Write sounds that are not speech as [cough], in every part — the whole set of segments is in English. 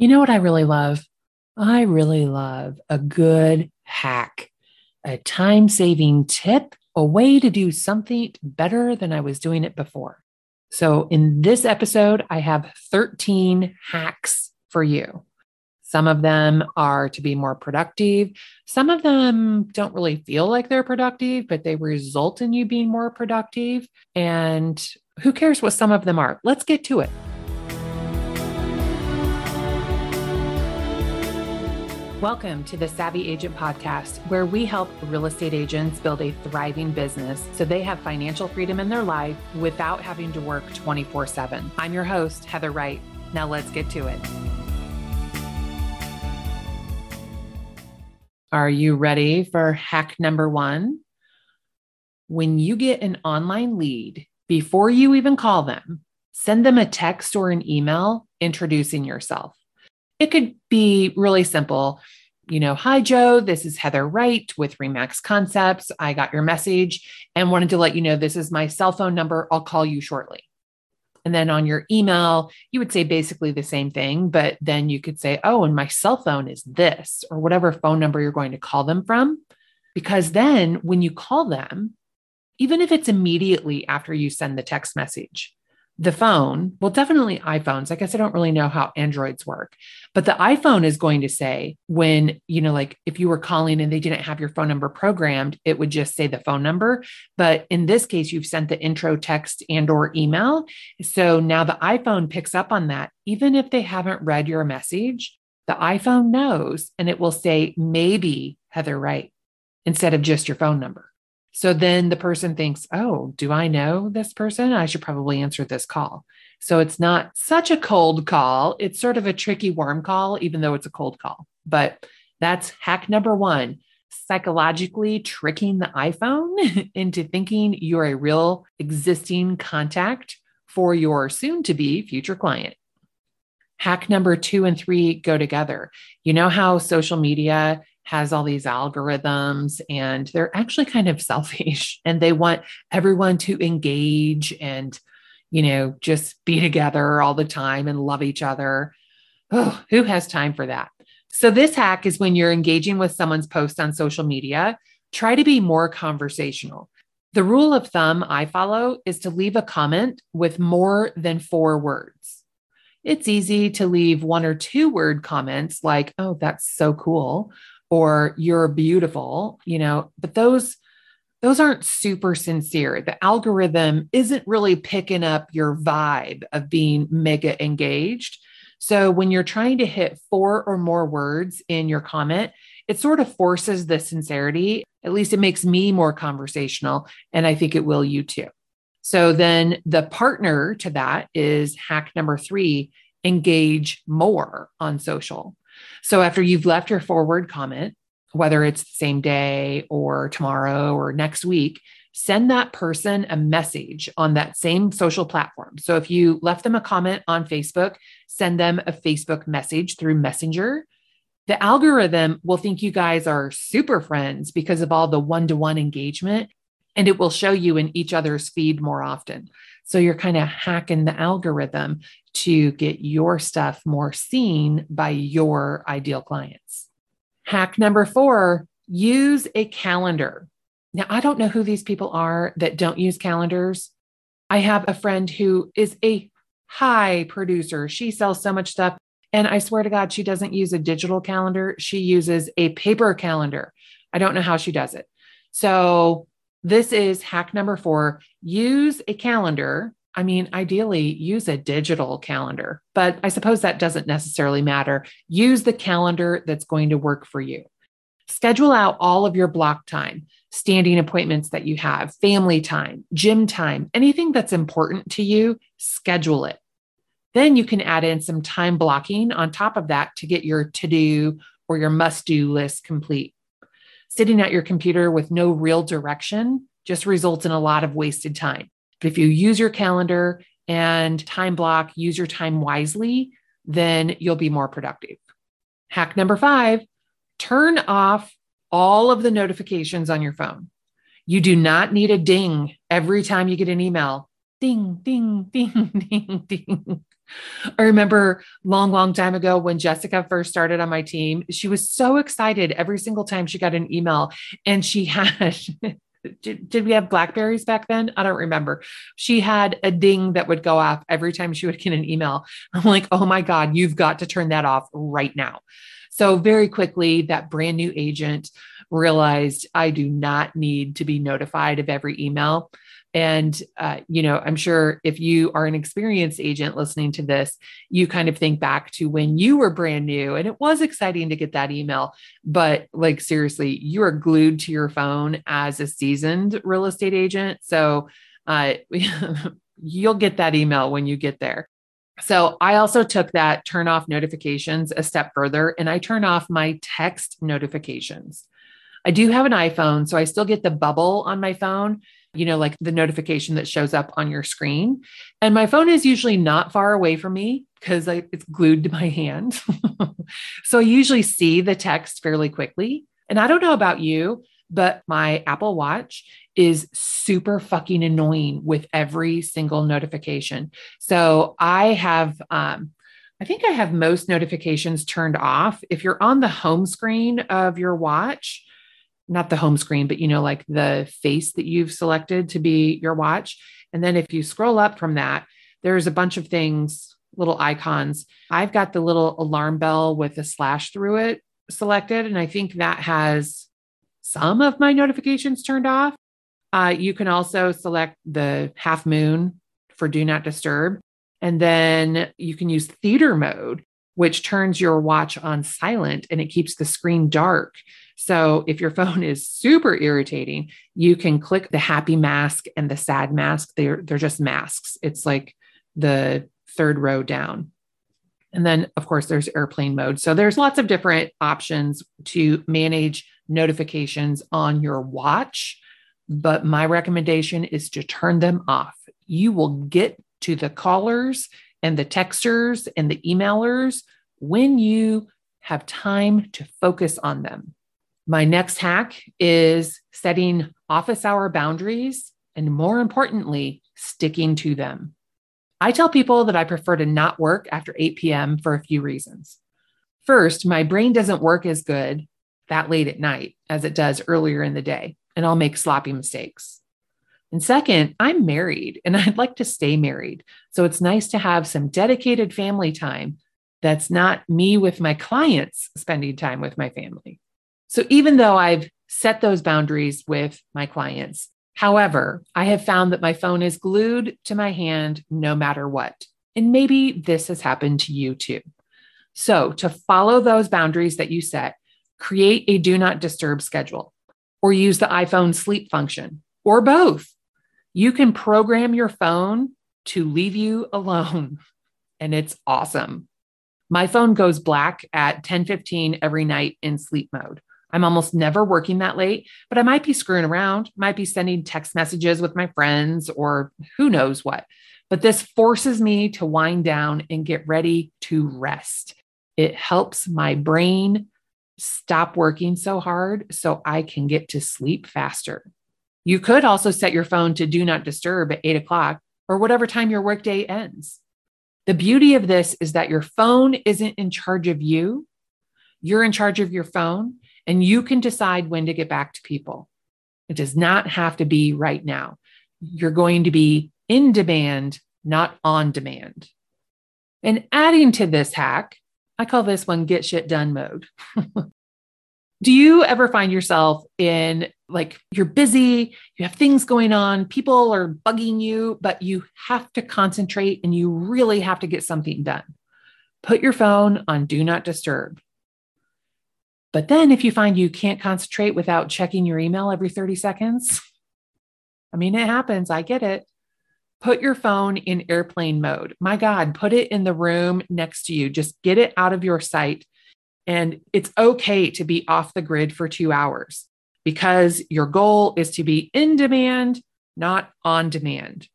You know what I really love? I really love a good hack, a time saving tip, a way to do something better than I was doing it before. So, in this episode, I have 13 hacks for you. Some of them are to be more productive. Some of them don't really feel like they're productive, but they result in you being more productive. And who cares what some of them are? Let's get to it. Welcome to the Savvy Agent Podcast, where we help real estate agents build a thriving business so they have financial freedom in their life without having to work 24 7. I'm your host, Heather Wright. Now let's get to it. Are you ready for hack number one? When you get an online lead, before you even call them, send them a text or an email introducing yourself. It could be really simple. You know, hi, Joe, this is Heather Wright with Remax Concepts. I got your message and wanted to let you know this is my cell phone number. I'll call you shortly. And then on your email, you would say basically the same thing, but then you could say, oh, and my cell phone is this, or whatever phone number you're going to call them from. Because then when you call them, even if it's immediately after you send the text message, the phone, well, definitely iPhones. I guess I don't really know how Androids work, but the iPhone is going to say when, you know, like if you were calling and they didn't have your phone number programmed, it would just say the phone number. But in this case, you've sent the intro text and or email. So now the iPhone picks up on that. Even if they haven't read your message, the iPhone knows and it will say, maybe Heather Wright instead of just your phone number. So then the person thinks, oh, do I know this person? I should probably answer this call. So it's not such a cold call. It's sort of a tricky warm call, even though it's a cold call. But that's hack number one psychologically tricking the iPhone [laughs] into thinking you're a real existing contact for your soon to be future client. Hack number two and three go together. You know how social media has all these algorithms and they're actually kind of [laughs] selfish and they want everyone to engage and you know just be together all the time and love each other. Oh who has time for that? So this hack is when you're engaging with someone's post on social media try to be more conversational. The rule of thumb i follow is to leave a comment with more than four words. It's easy to leave one or two word comments like oh that's so cool or you're beautiful, you know, but those those aren't super sincere. The algorithm isn't really picking up your vibe of being mega engaged. So when you're trying to hit four or more words in your comment, it sort of forces the sincerity. At least it makes me more conversational. And I think it will you too. So then the partner to that is hack number three engage more on social. So after you've left your forward comment, whether it's the same day or tomorrow or next week, send that person a message on that same social platform. So if you left them a comment on Facebook, send them a Facebook message through Messenger. The algorithm will think you guys are super friends because of all the one to one engagement, and it will show you in each other's feed more often. So you're kind of hacking the algorithm to get your stuff more seen by your ideal clients. Hack number four use a calendar. Now, I don't know who these people are that don't use calendars. I have a friend who is a high producer. She sells so much stuff. And I swear to God, she doesn't use a digital calendar. She uses a paper calendar. I don't know how she does it. So, this is hack number four use a calendar I mean, ideally, use a digital calendar, but I suppose that doesn't necessarily matter. Use the calendar that's going to work for you. Schedule out all of your block time, standing appointments that you have, family time, gym time, anything that's important to you, schedule it. Then you can add in some time blocking on top of that to get your to do or your must do list complete. Sitting at your computer with no real direction just results in a lot of wasted time. But if you use your calendar and time block, use your time wisely, then you'll be more productive. Hack number five turn off all of the notifications on your phone. You do not need a ding every time you get an email. Ding, ding, ding, [laughs] ding, ding. I remember long, long time ago when Jessica first started on my team, she was so excited every single time she got an email and she [laughs] had did, did we have blackberries back then? I don't remember. She had a ding that would go off every time she would get an email. [laughs] I'm like oh my god you've got to turn that off right now. So very quickly that brand new agent realized i do not need to be notified of every email and, uh, you know, I'm sure if you are an experienced agent listening to this, you kind of think back to when you were brand new and it was exciting to get that email. But like, seriously, you are glued to your phone as a seasoned real estate agent. So, uh, [laughs] you'll get that email when you get there. So I also took that turn off notifications a step further and I turn off my text notifications. I do have an iPhone, so I still get the bubble on my phone, you know, like the notification that shows up on your screen. And my phone is usually not far away from me because it's glued to my hand. [laughs] so I usually see the text fairly quickly. And I don't know about you, but my Apple Watch is super fucking annoying with every single notification. So I have, um, I think I have most notifications turned off. If you're on the home screen of your watch, not the home screen, but you know, like the face that you've selected to be your watch. And then if you scroll up from that, there's a bunch of things, little icons. I've got the little alarm bell with a slash through it selected. And I think that has some of my notifications turned off. Uh, you can also select the half moon for do not disturb. And then you can use theater mode, which turns your watch on silent and it keeps the screen dark. So if your phone is super irritating, you can click the happy mask and the sad mask. They're, they're just masks. It's like the third row down. And then, of course, there's airplane mode. So there's lots of different options to manage notifications on your watch. But my recommendation is to turn them off. You will get to the callers and the texters and the emailers when you have time to focus on them. My next hack is setting office hour boundaries and, more importantly, sticking to them. I tell people that I prefer to not work after 8 p.m. for a few reasons. First, my brain doesn't work as good that late at night as it does earlier in the day, and I'll make sloppy mistakes. And second, I'm married and [laughs] I'd like to stay married. So it's nice to have some dedicated family time that's not me with my clients spending time with my family. So even though I've set those boundaries with my clients, however, I have found that my phone is glued to my hand no matter what. And maybe this has happened to you too. So to follow those boundaries that you set, create a do not disturb schedule or use the iPhone sleep function or both. You can program your phone to leave you [laughs] alone and it's awesome. My phone goes black at 10:15 every night in sleep mode. I'm almost never working that late, but I might be screwing around, might be sending text messages with my friends or who knows what. But this forces me to wind down and get ready to rest. It helps my brain stop working so hard so I can get to sleep faster. You could also set your phone to do not disturb at eight o'clock or whatever time your workday ends. The beauty of this is that your phone isn't in charge of you. You're in charge of your phone and you can decide when to get back to people. It does not have to be right now. You're going to be in demand, not on demand. And adding to this hack, I call this one get shit done mode. [laughs] Do you ever find yourself in like you're busy, you have things going on, people are bugging you, but you have to concentrate and you really have to get something done? Put your phone on do not disturb. But then if you find you can't concentrate without checking your email every 30 seconds, I mean, it happens. I get it. Put your phone in airplane mode. My God, put it in the room next to you. Just get it out of your sight. And it's okay to be off the grid for two hours because your goal is to be in demand, not on demand.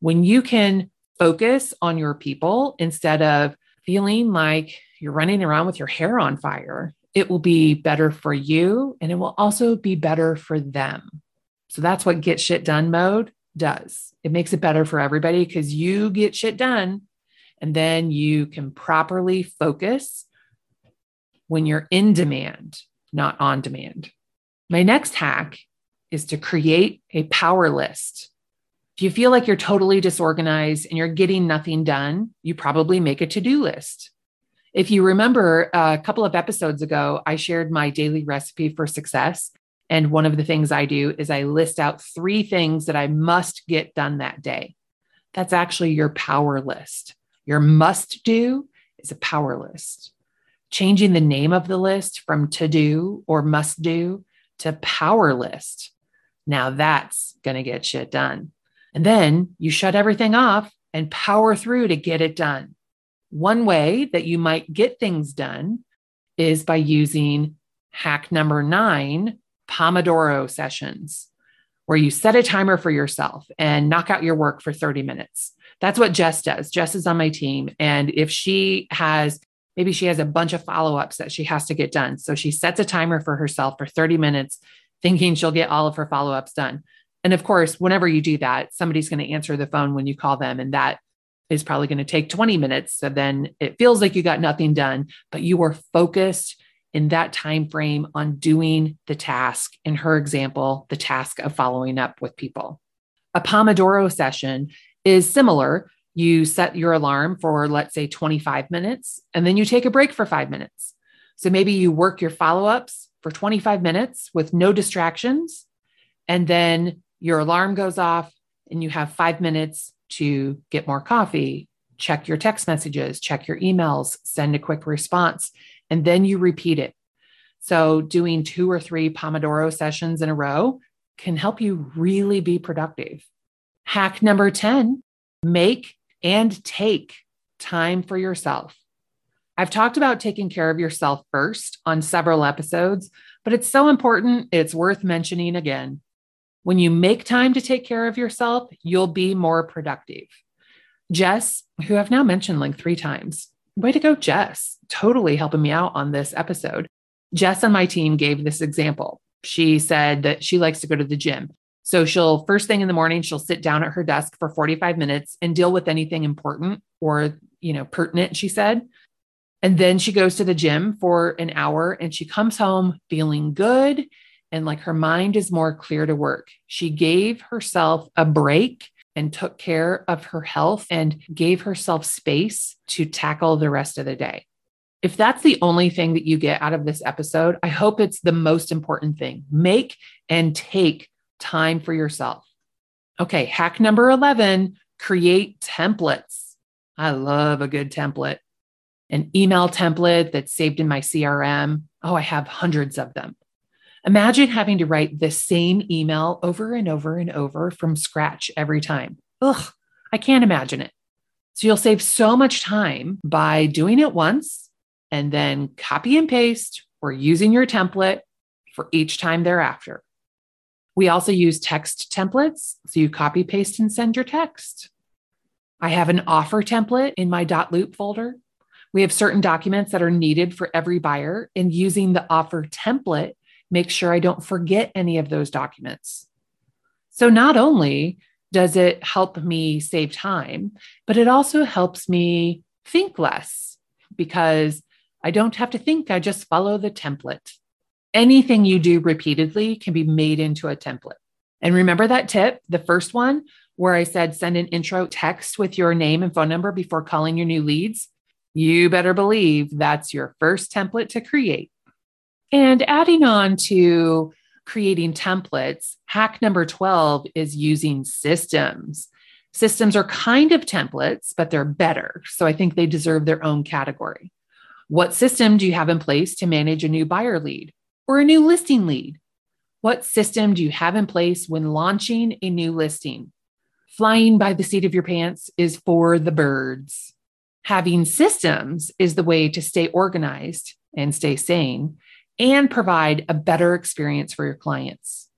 When you can focus on your people instead of feeling like you're running around with your hair on fire it will be better for you and it will also be better for them. So that's what get shit done mode does. It makes it better for everybody because you get shit done And then you can properly focus when you're in demand, not on demand. My next hack is to create a power list. If you feel like you're totally disorganized and you're getting nothing done, you probably make a to do list. If you remember a couple of episodes ago, I shared my daily recipe for success. And one of the things I do is I list out three things that I must get done that day. That's actually your power list. Your must do is a power list. Changing the name of the list from to do or must do to power list. Now that's going to get shit done. And then you shut everything off and power through to get it done. One way that you might get things done is by using hack number nine Pomodoro sessions, where you set a timer for yourself and knock out your work for 30 minutes. That's what Jess does. Jess is on my team. And if she has, maybe she has a bunch of follow ups that she has to get done. So she sets a timer for herself for 30 minutes, thinking she'll get all of her follow ups done. And of course, whenever you do that, somebody's going to answer the phone when you call them. And that is probably going to take 20 minutes. So then it feels like you got nothing done, but you were focused in that time frame on doing the task in her example the task of following up with people a pomodoro session is similar you set your alarm for let's say 25 minutes and then you take a break for 5 minutes so maybe you work your follow-ups for 25 minutes with no distractions and then your alarm goes off and you have 5 minutes to get more coffee check your text messages check your emails send a quick response and then you repeat it. So, doing two or three Pomodoro sessions in a row can help you really be productive. Hack number 10 make and take time for yourself. I've talked about taking care of yourself first on several episodes, but it's so important, it's worth mentioning again. When you make time to take care of yourself, you'll be more productive. Jess, who I've now mentioned like three times, way to go, Jess, totally helping me out on this episode. Jess on my team gave this example. She said that she likes to go to the gym. So she'll first thing in the morning, she'll sit down at her desk for 45 minutes and deal with anything important or, you know, pertinent, she said. And then she goes to the gym for an hour and she comes home feeling good and like her mind is more clear to work. She gave herself a break and took care of her health and gave herself space to tackle the rest of the day. If that's the only thing that you get out of this episode, I hope it's the most important thing. Make and take time for yourself. Okay, hack number 11 create templates. I love a good template. An email template that's saved in my CRM. Oh, I have hundreds of them. Imagine having to write the same email over and over and over from scratch every time. Ugh, I can't imagine it. So you'll save so much time by doing it once and then copy and paste or using your template for each time thereafter. We also use text templates. So you copy, paste, and send your text. I have an offer template in my dotloop folder. We have certain documents that are needed for every buyer, and using the offer template make sure I don't forget any of those documents. So not only does it help me save time, but it also helps me think less because I don't have to think, I just follow the template. Anything you do repeatedly can be made into a template. And remember that tip, the first one, where I said send an intro text with your name and phone number before calling your new leads? You better believe that's your first template to create. And adding on to creating templates, hack number 12 is using systems. Systems are kind of templates, but they're better. So I think they deserve their own category. What system do you have in place to manage a new buyer lead or a new listing lead? What system do you have in place when launching a new listing? Flying by the seat of your pants is for the birds. Having systems is the way to stay organized and stay sane and provide a better experience for your clients.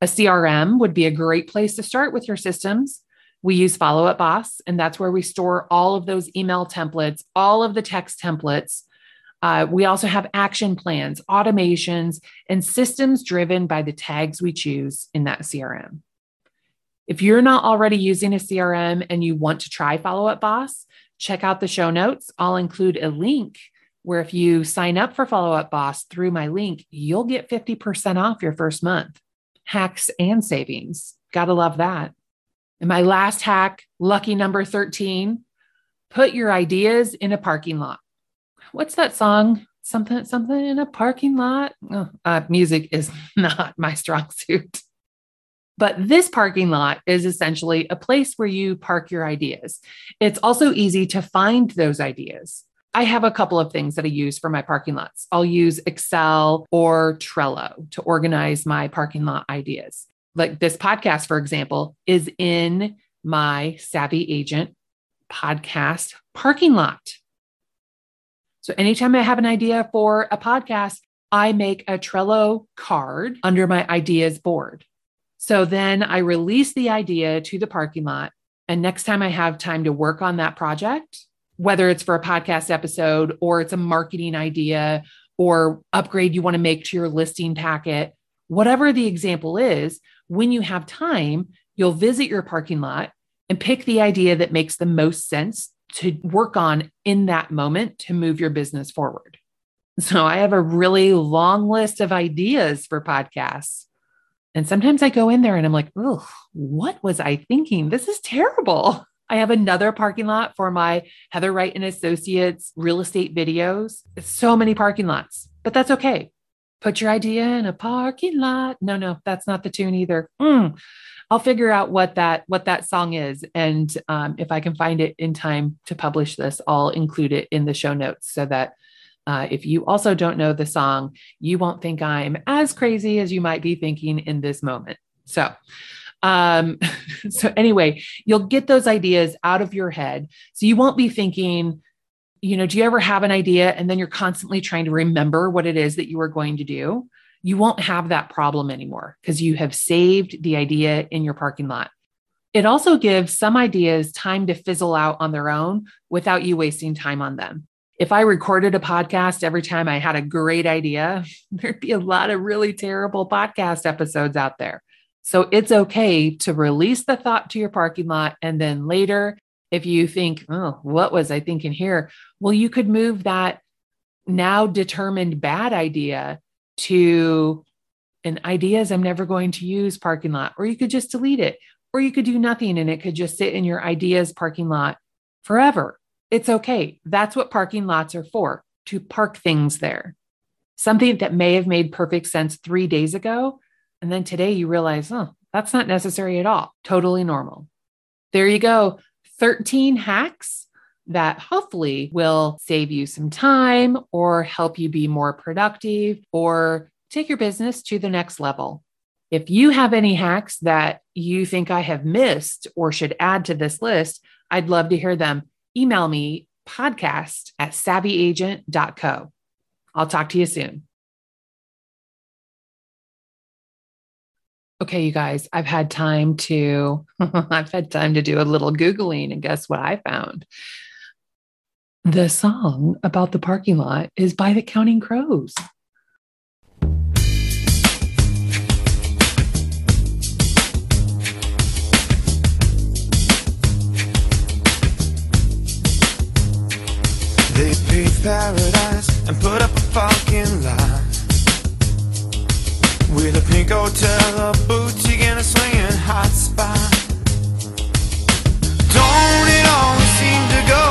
A CRM would be a great place to start with your systems. We use Follow Up Boss, and that's where we store all of those email templates, all of the text templates. Uh, we also have action plans, automations, and systems driven by the tags we choose in that CRM. If you're not already using a CRM and you want to try Follow Up Boss, check out the show notes. I'll include a link where if you sign up for Follow Up Boss through my link, you'll get 50% off your first month. Hacks and savings. Gotta love that. And my last hack, lucky number 13, put your ideas in a parking lot. What's that song? Something, something in a parking lot. Oh, uh, music is [laughs] not my strong suit. But this parking lot is essentially a place where you park your ideas. It's also easy to find those ideas. I have a couple of things that I use for my parking lots. I'll use Excel or Trello to organize my parking lot ideas. Like this podcast, for example, is in my Savvy Agent podcast parking lot. So anytime I have an idea for a podcast, I make a Trello card under my ideas board. So then I release the idea to the parking lot. And next time I have time to work on that project, whether it's for a podcast episode or it's a marketing idea or upgrade you want to make to your listing packet, whatever the example is, when you have time, you'll visit your parking lot and pick the idea that makes the most sense to work on in that moment to move your business forward. So I have a really long list of ideas for podcasts. And sometimes I go in there and I'm like, oh, what was I thinking? This is terrible. [laughs] I have another parking lot for my Heather Wright and Associates real estate videos. So many parking lots, but that's okay. Put your idea in a parking lot. No, no, that's not the tune either. Mm. I'll figure out what that what that song is, and um, if I can find it in time to publish this, I'll include it in the show notes so that uh, if you also don't know the song, you won't think I'm as crazy as you might be thinking in this moment. So, um, [laughs] so anyway, you'll get those ideas out of your head. So you won't be thinking, you know, do you ever have an idea and then you're constantly trying to remember what it is that you are going to do? You won't have that problem anymore because you have saved the idea in your parking lot. It also gives some ideas time to fizzle out on their own without you wasting time on them if I recorded a podcast every time I had a great idea, [laughs] there'd be a lot of really terrible podcast episodes out there. So it's okay to release the thought to your parking lot. And then later, if you think, oh, what was I thinking here? Well, you could move that now determined bad idea to an ideas I'm never going to use parking lot, or you could just delete it, or you could do nothing and it could just sit in your ideas parking lot forever. It's okay. That's what parking lots are for to park things there. Something that may have made perfect sense three days ago. And then today you realize, oh, that's not necessary at all. Totally normal. There you go. 13 hacks that hopefully will save you some time or help you be more productive or take your business to the next level. If you have any hacks that you think I have missed or should add to this list, I'd love to hear them email me podcast at savvyagent.co. I'll talk to you soon. Okay, you guys, I've had time to [laughs] I've had time to do a little googling and guess what I found? The song about the parking lot is by the Counting Crows. They paved paradise and put up a parking lot with a pink hotel, a boutique, and a swinging hot spot. Don't it always seem to go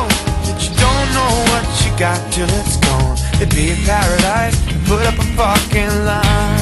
that you don't know what you got till it's gone? It'd be a paradise, put up a fucking line.